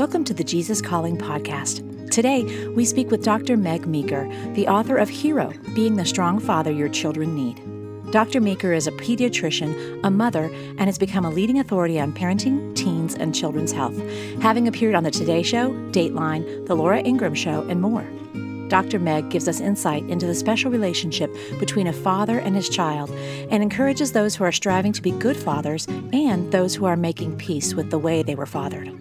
Welcome to the Jesus Calling podcast. Today, we speak with Dr. Meg Meeker, the author of Hero Being the Strong Father Your Children Need. Dr. Meeker is a pediatrician, a mother, and has become a leading authority on parenting, teens, and children's health, having appeared on The Today Show, Dateline, The Laura Ingraham Show, and more. Dr. Meg gives us insight into the special relationship between a father and his child and encourages those who are striving to be good fathers and those who are making peace with the way they were fathered.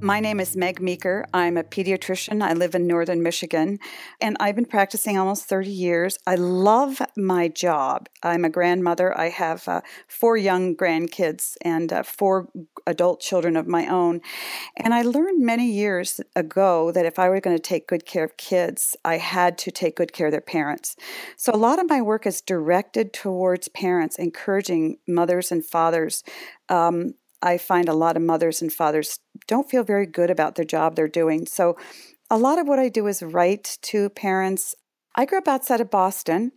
My name is Meg Meeker. I'm a pediatrician. I live in northern Michigan and I've been practicing almost 30 years. I love my job. I'm a grandmother. I have uh, four young grandkids and uh, four adult children of my own. And I learned many years ago that if I were going to take good care of kids, I had to take good care of their parents. So a lot of my work is directed towards parents, encouraging mothers and fathers um, I find a lot of mothers and fathers don't feel very good about their job they're doing. So, a lot of what I do is write to parents. I grew up outside of Boston,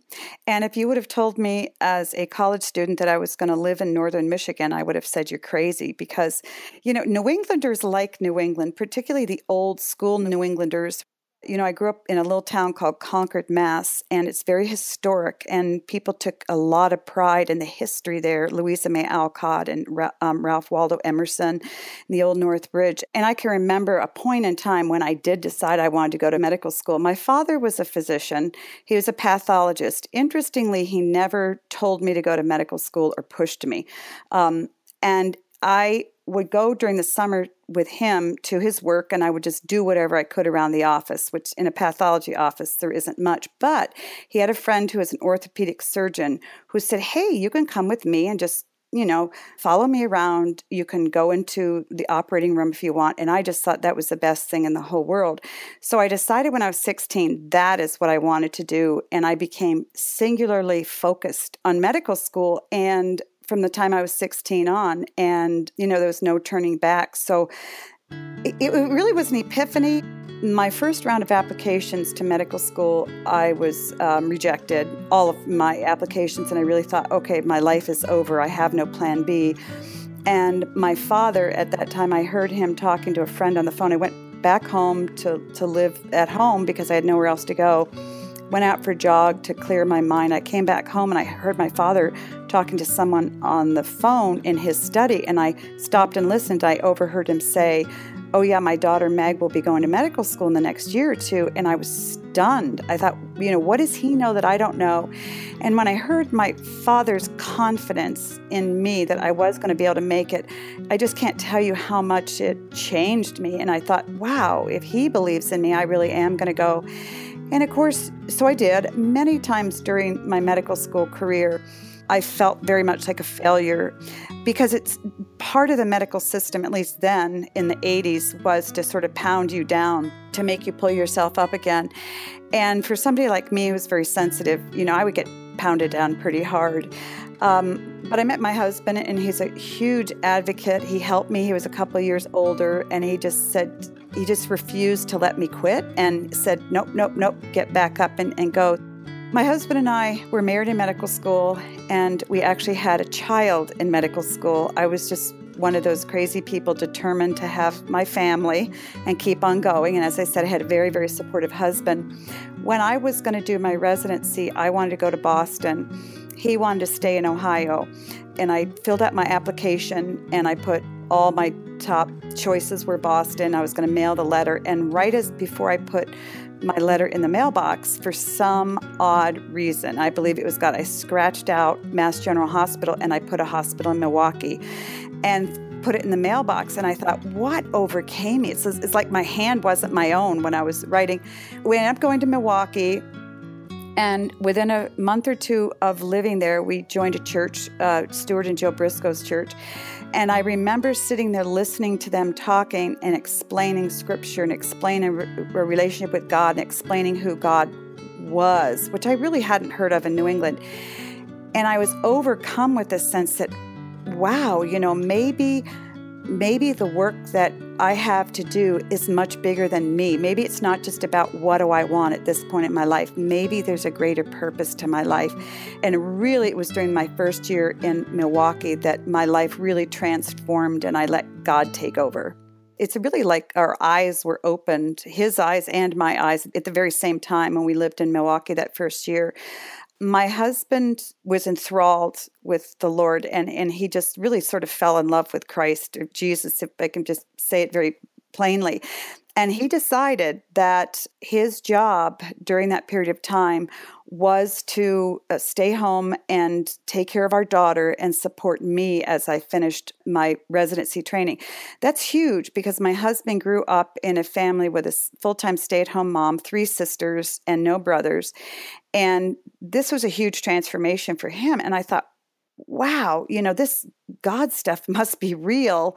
and if you would have told me as a college student that I was going to live in northern Michigan, I would have said you're crazy because, you know, New Englanders like New England, particularly the old school New Englanders you know, I grew up in a little town called Concord, Mass, and it's very historic, and people took a lot of pride in the history there. Louisa May Alcott and um, Ralph Waldo Emerson, the Old North Bridge. And I can remember a point in time when I did decide I wanted to go to medical school. My father was a physician, he was a pathologist. Interestingly, he never told me to go to medical school or pushed me. Um, and I would go during the summer with him to his work and I would just do whatever I could around the office, which in a pathology office there isn't much. But he had a friend who was an orthopedic surgeon who said, Hey, you can come with me and just you know, follow me around. You can go into the operating room if you want. And I just thought that was the best thing in the whole world. So I decided when I was 16, that is what I wanted to do. And I became singularly focused on medical school. And from the time I was 16 on. And, you know, there was no turning back. So it, it really was an epiphany. My first round of applications to medical school, I was um, rejected, all of my applications, and I really thought, okay, my life is over. I have no plan B. And my father, at that time, I heard him talking to a friend on the phone. I went back home to, to live at home because I had nowhere else to go went out for a jog to clear my mind. I came back home and I heard my father talking to someone on the phone in his study, and I stopped and listened. I overheard him say, Oh, yeah, my daughter Meg will be going to medical school in the next year or two. And I was stunned. I thought, you know, what does he know that I don't know? And when I heard my father's confidence in me that I was going to be able to make it, I just can't tell you how much it changed me. And I thought, wow, if he believes in me, I really am going to go. And of course, so I did. Many times during my medical school career, I felt very much like a failure because it's part of the medical system, at least then in the 80s, was to sort of pound you down to make you pull yourself up again. And for somebody like me who was very sensitive, you know, I would get pounded down pretty hard. Um, but I met my husband, and he's a huge advocate. He helped me. He was a couple years older, and he just said, he just refused to let me quit and said, nope, nope, nope, get back up and, and go. My husband and I were married in medical school, and we actually had a child in medical school. I was just one of those crazy people determined to have my family and keep on going. And as I said, I had a very, very supportive husband. When I was going to do my residency, I wanted to go to Boston. He wanted to stay in Ohio. And I filled out my application and I put all my top choices were Boston. I was going to mail the letter. And right as before I put my letter in the mailbox, for some odd reason, I believe it was God, I scratched out Mass General Hospital and I put a hospital in Milwaukee and put it in the mailbox. And I thought, what overcame me? It's, it's like my hand wasn't my own when I was writing. We ended up going to Milwaukee. And within a month or two of living there, we joined a church, uh, Stuart and Jill Briscoe's church. And I remember sitting there listening to them talking and explaining scripture and explaining a relationship with God and explaining who God was, which I really hadn't heard of in New England. And I was overcome with this sense that, wow, you know, maybe maybe the work that I have to do is much bigger than me. Maybe it's not just about what do I want at this point in my life. Maybe there's a greater purpose to my life. And really, it was during my first year in Milwaukee that my life really transformed and I let God take over. It's really like our eyes were opened, his eyes and my eyes, at the very same time when we lived in Milwaukee that first year. My husband was enthralled with the Lord, and, and he just really sort of fell in love with Christ or Jesus, if I can just say it very plainly. And he decided that his job during that period of time was to uh, stay home and take care of our daughter and support me as I finished my residency training. That's huge because my husband grew up in a family with a full time stay at home mom, three sisters, and no brothers. And this was a huge transformation for him. And I thought, wow, you know, this God stuff must be real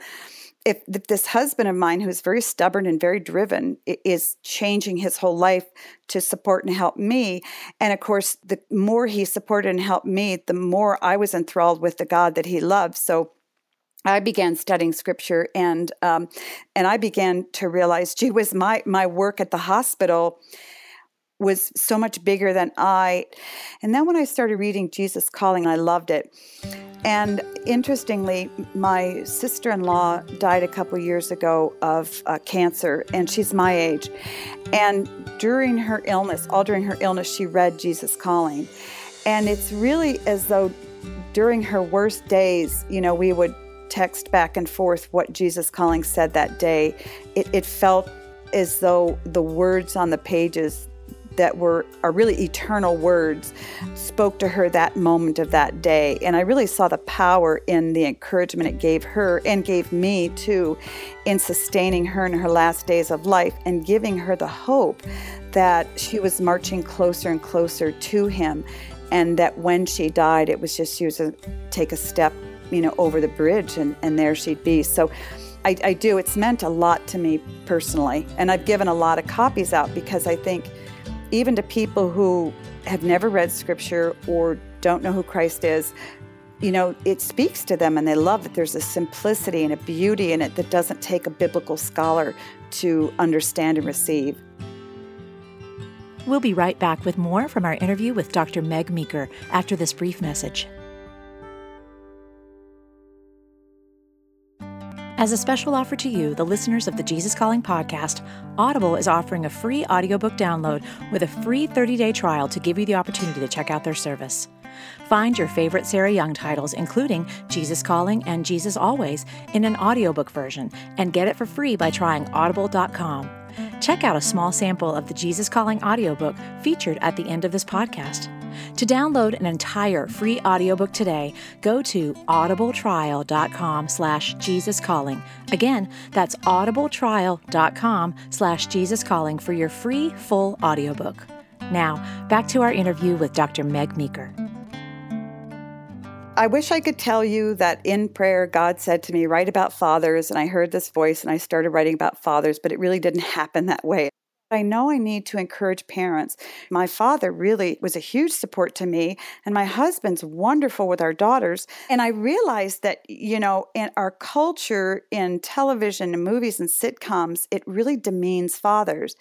if, if this husband of mine who's very stubborn and very driven is changing his whole life to support and help me. And of course the more he supported and helped me the more i was enthralled with the god that he loved. So I began studying scripture and um, and I began to realize, gee whiz, my my work at the hospital was so much bigger than I. And then when I started reading Jesus Calling, I loved it. And interestingly, my sister in law died a couple years ago of uh, cancer, and she's my age. And during her illness, all during her illness, she read Jesus Calling. And it's really as though during her worst days, you know, we would text back and forth what Jesus Calling said that day. It, it felt as though the words on the pages that were are really eternal words spoke to her that moment of that day. And i really saw the power in the encouragement it gave her and gave me too in sustaining her in her last days of life and giving her the hope that she was marching closer and closer to him and that when she died it was just she was to take a step you know over the bridge and, and there she'd be. So I, I do it's meant a lot to me personally. And i've given a lot of copies out because i think even to people who have never read scripture or don't know who Christ is, you know, it speaks to them and they love it. There's a simplicity and a beauty in it that doesn't take a biblical scholar to understand and receive. We'll be right back with more from our interview with Dr. Meg Meeker after this brief message. As a special offer to you, the listeners of the Jesus Calling podcast, Audible is offering a free audiobook download with a free 30 day trial to give you the opportunity to check out their service. Find your favorite Sarah Young titles, including Jesus Calling and Jesus Always, in an audiobook version and get it for free by trying audible.com. Check out a small sample of the Jesus Calling audiobook featured at the end of this podcast. To download an entire free audiobook today, go to audibletrial.com slash Jesus Calling. Again, that's audibletrial.com slash Jesus Calling for your free full audiobook. Now, back to our interview with Dr. Meg Meeker. I wish I could tell you that in prayer, God said to me, Write about fathers. And I heard this voice and I started writing about fathers, but it really didn't happen that way. I know I need to encourage parents. My father really was a huge support to me, and my husband's wonderful with our daughters. And I realized that, you know, in our culture, in television and movies and sitcoms, it really demeans fathers.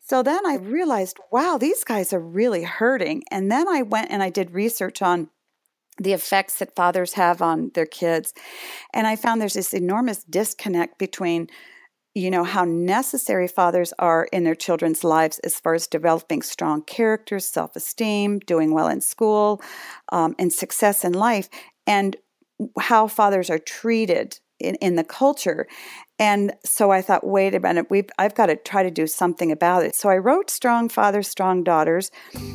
So then I realized, wow, these guys are really hurting. And then I went and I did research on the effects that fathers have on their kids. And I found there's this enormous disconnect between you know, how necessary fathers are in their children's lives as far as developing strong characters, self esteem, doing well in school, um, and success in life, and how fathers are treated in, in the culture. And so I thought, wait a minute, we've, I've got to try to do something about it. So I wrote Strong Fathers, Strong Daughters.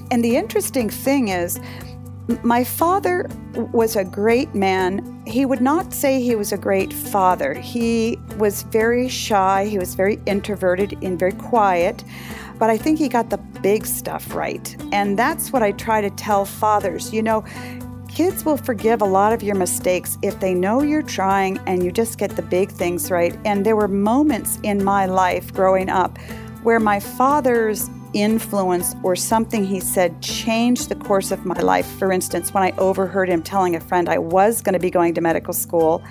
And the interesting thing is, my father was a great man. He would not say he was a great father. He was very shy, he was very introverted and very quiet, but I think he got the big stuff right. And that's what I try to tell fathers. You know, kids will forgive a lot of your mistakes if they know you're trying and you just get the big things right. And there were moments in my life growing up where my father's influence or something he said changed the course of my life. For instance, when I overheard him telling a friend I was going to be going to medical school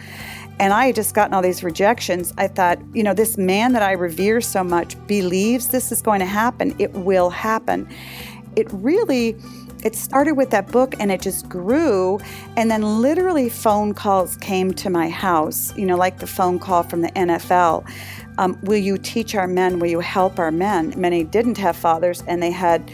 and I had just gotten all these rejections, I thought, you know, this man that I revere so much believes this is going to happen. It will happen. It really it started with that book and it just grew. And then literally phone calls came to my house, you know, like the phone call from the NFL. Um, will you teach our men? Will you help our men? Many didn't have fathers and they had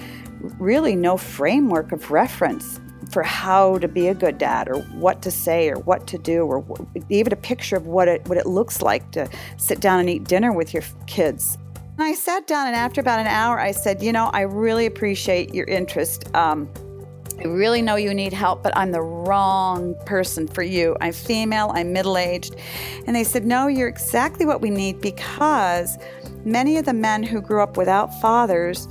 really no framework of reference for how to be a good dad or what to say or what to do or even a picture of what it what it looks like to sit down and eat dinner with your kids. And I sat down and after about an hour I said, "You know, I really appreciate your interest. Um, I really know you need help, but I'm the wrong person for you. I'm female, I'm middle aged. And they said, No, you're exactly what we need because many of the men who grew up without fathers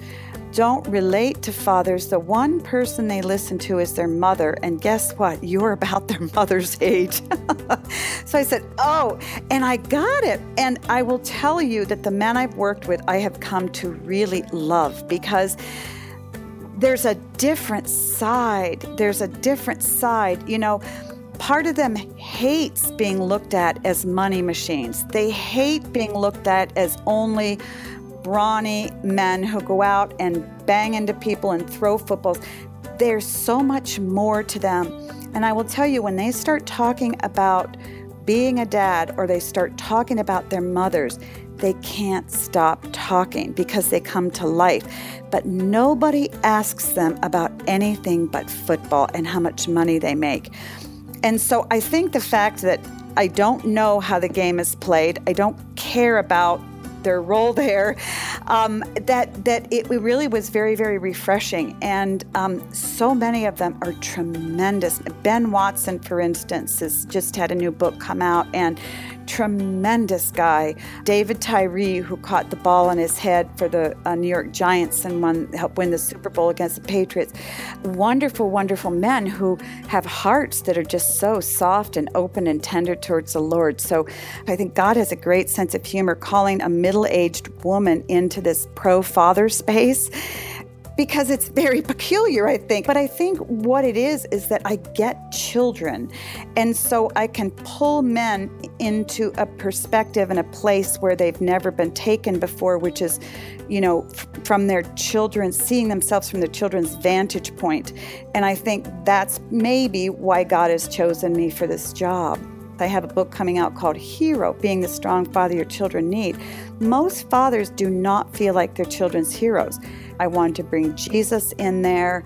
don't relate to fathers, the one person they listen to is their mother. And guess what? You're about their mother's age. so I said, Oh, and I got it. And I will tell you that the men I've worked with, I have come to really love because there's a different side. There's a different side. You know, part of them hates being looked at as money machines, they hate being looked at as only brawny men who go out and bang into people and throw footballs. There's so much more to them. And I will tell you, when they start talking about being a dad or they start talking about their mothers, they can't stop talking because they come to life. But nobody asks them about anything but football and how much money they make. And so I think the fact that I don't know how the game is played, I don't care about their role there, um, that that it really was very very refreshing, and um, so many of them are tremendous. Ben Watson, for instance, has just had a new book come out, and tremendous guy. David Tyree, who caught the ball on his head for the uh, New York Giants and won, helped win the Super Bowl against the Patriots. Wonderful, wonderful men who have hearts that are just so soft and open and tender towards the Lord. So I think God has a great sense of humor calling a middle aged woman into this pro father space because it's very peculiar, I think. But I think what it is is that I get children. And so I can pull men into a perspective and a place where they've never been taken before, which is, you know, f- from their children, seeing themselves from their children's vantage point. And I think that's maybe why God has chosen me for this job. I have a book coming out called Hero Being the Strong Father Your Children Need. Most fathers do not feel like their children's heroes. I wanted to bring Jesus in there.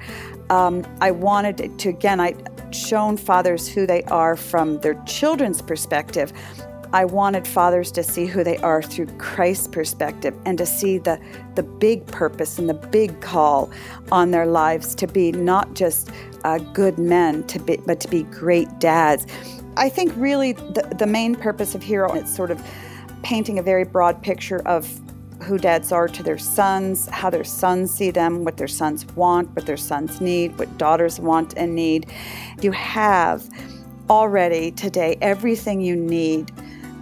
Um, I wanted to, again, I shown fathers who they are from their children's perspective. I wanted fathers to see who they are through Christ's perspective and to see the, the big purpose and the big call on their lives to be not just uh, good men, to be, but to be great dads. I think really the, the main purpose of Hero is sort of painting a very broad picture of who dads are to their sons, how their sons see them, what their sons want, what their sons need, what daughters want and need. You have already today everything you need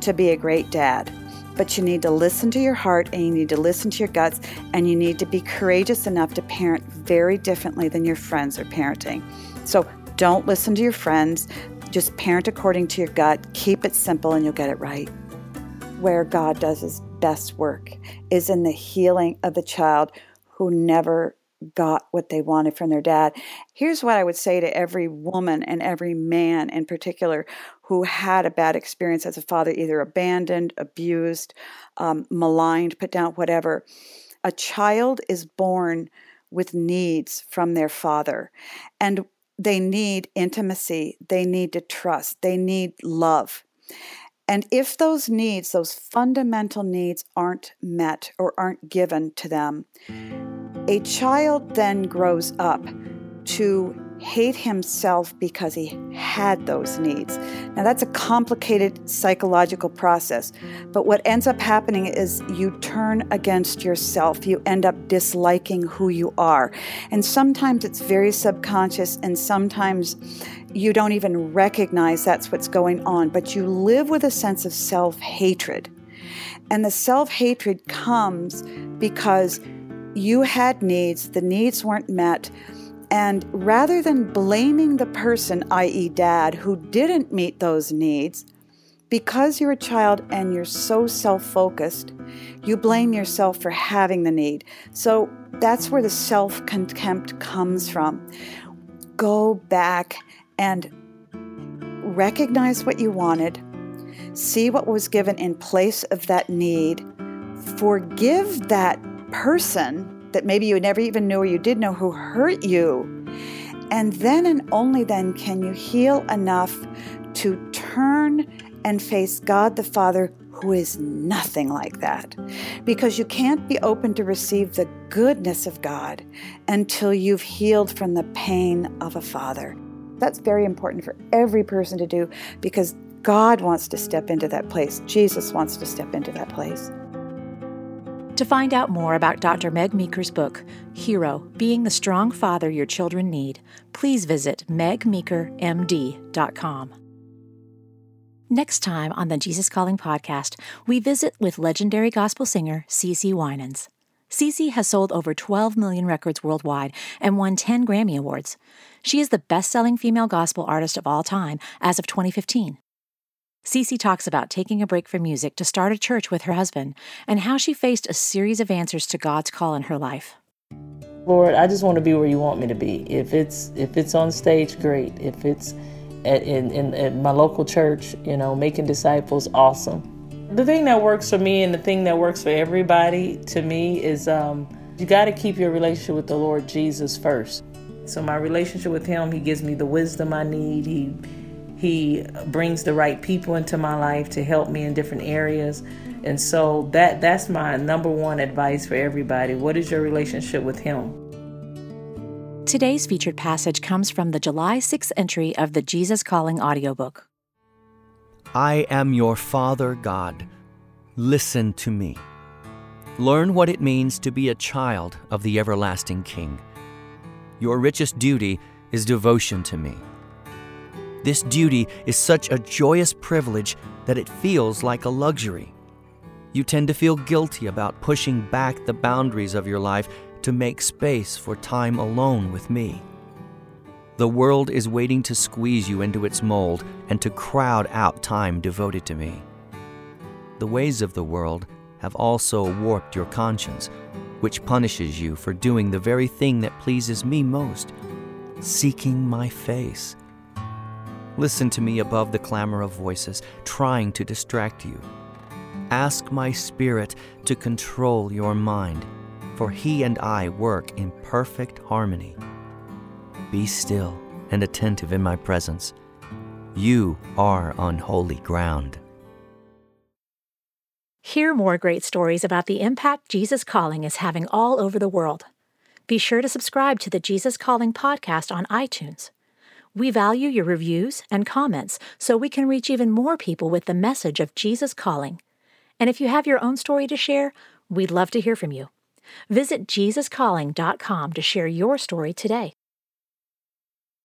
to be a great dad. But you need to listen to your heart and you need to listen to your guts and you need to be courageous enough to parent very differently than your friends are parenting. So don't listen to your friends. Just parent according to your gut. Keep it simple and you'll get it right. Where God does his best work is in the healing of the child who never got what they wanted from their dad. Here's what I would say to every woman and every man in particular who had a bad experience as a father, either abandoned, abused, um, maligned, put down, whatever. A child is born with needs from their father, and they need intimacy, they need to trust, they need love. And if those needs, those fundamental needs, aren't met or aren't given to them, a child then grows up to hate himself because he had those needs. Now, that's a complicated psychological process, but what ends up happening is you turn against yourself. You end up disliking who you are. And sometimes it's very subconscious, and sometimes you don't even recognize that's what's going on, but you live with a sense of self hatred. And the self hatred comes because you had needs, the needs weren't met and rather than blaming the person, i.e., dad, who didn't meet those needs, because you're a child and you're so self focused, you blame yourself for having the need. So that's where the self contempt comes from. Go back and recognize what you wanted, see what was given in place of that need, forgive that person that maybe you never even knew or you did know who hurt you. And then and only then can you heal enough to turn and face God the Father, who is nothing like that. Because you can't be open to receive the goodness of God until you've healed from the pain of a father. That's very important for every person to do because God wants to step into that place. Jesus wants to step into that place. To find out more about Dr. Meg Meeker's book, Hero Being the Strong Father Your Children Need, please visit megmeekermd.com. Next time on the Jesus Calling podcast, we visit with legendary gospel singer CeCe Winans. CeCe has sold over 12 million records worldwide and won 10 Grammy Awards. She is the best selling female gospel artist of all time as of 2015. CeCe talks about taking a break from music to start a church with her husband and how she faced a series of answers to God's call in her life. Lord, I just want to be where you want me to be. If it's if it's on stage, great. If it's at, in, in, my local church, you know, making disciples, awesome. The thing that works for me and the thing that works for everybody to me is um, you got to keep your relationship with the Lord Jesus first. So my relationship with Him, He gives me the wisdom I need. He He brings the right people into my life to help me in different areas. And so that that's my number one advice for everybody. What is your relationship with Him? Today's featured passage comes from the July 6th entry of the Jesus Calling audiobook. I am your Father God. Listen to me. Learn what it means to be a child of the everlasting King. Your richest duty is devotion to me. This duty is such a joyous privilege that it feels like a luxury. You tend to feel guilty about pushing back the boundaries of your life to make space for time alone with me. The world is waiting to squeeze you into its mold and to crowd out time devoted to me. The ways of the world have also warped your conscience, which punishes you for doing the very thing that pleases me most seeking my face. Listen to me above the clamor of voices trying to distract you. Ask my spirit to control your mind for he and I work in perfect harmony. Be still and attentive in my presence. You are on holy ground. Hear more great stories about the impact Jesus Calling is having all over the world. Be sure to subscribe to the Jesus Calling podcast on iTunes. We value your reviews and comments so we can reach even more people with the message of Jesus Calling. And if you have your own story to share, we'd love to hear from you. Visit JesusCalling.com to share your story today.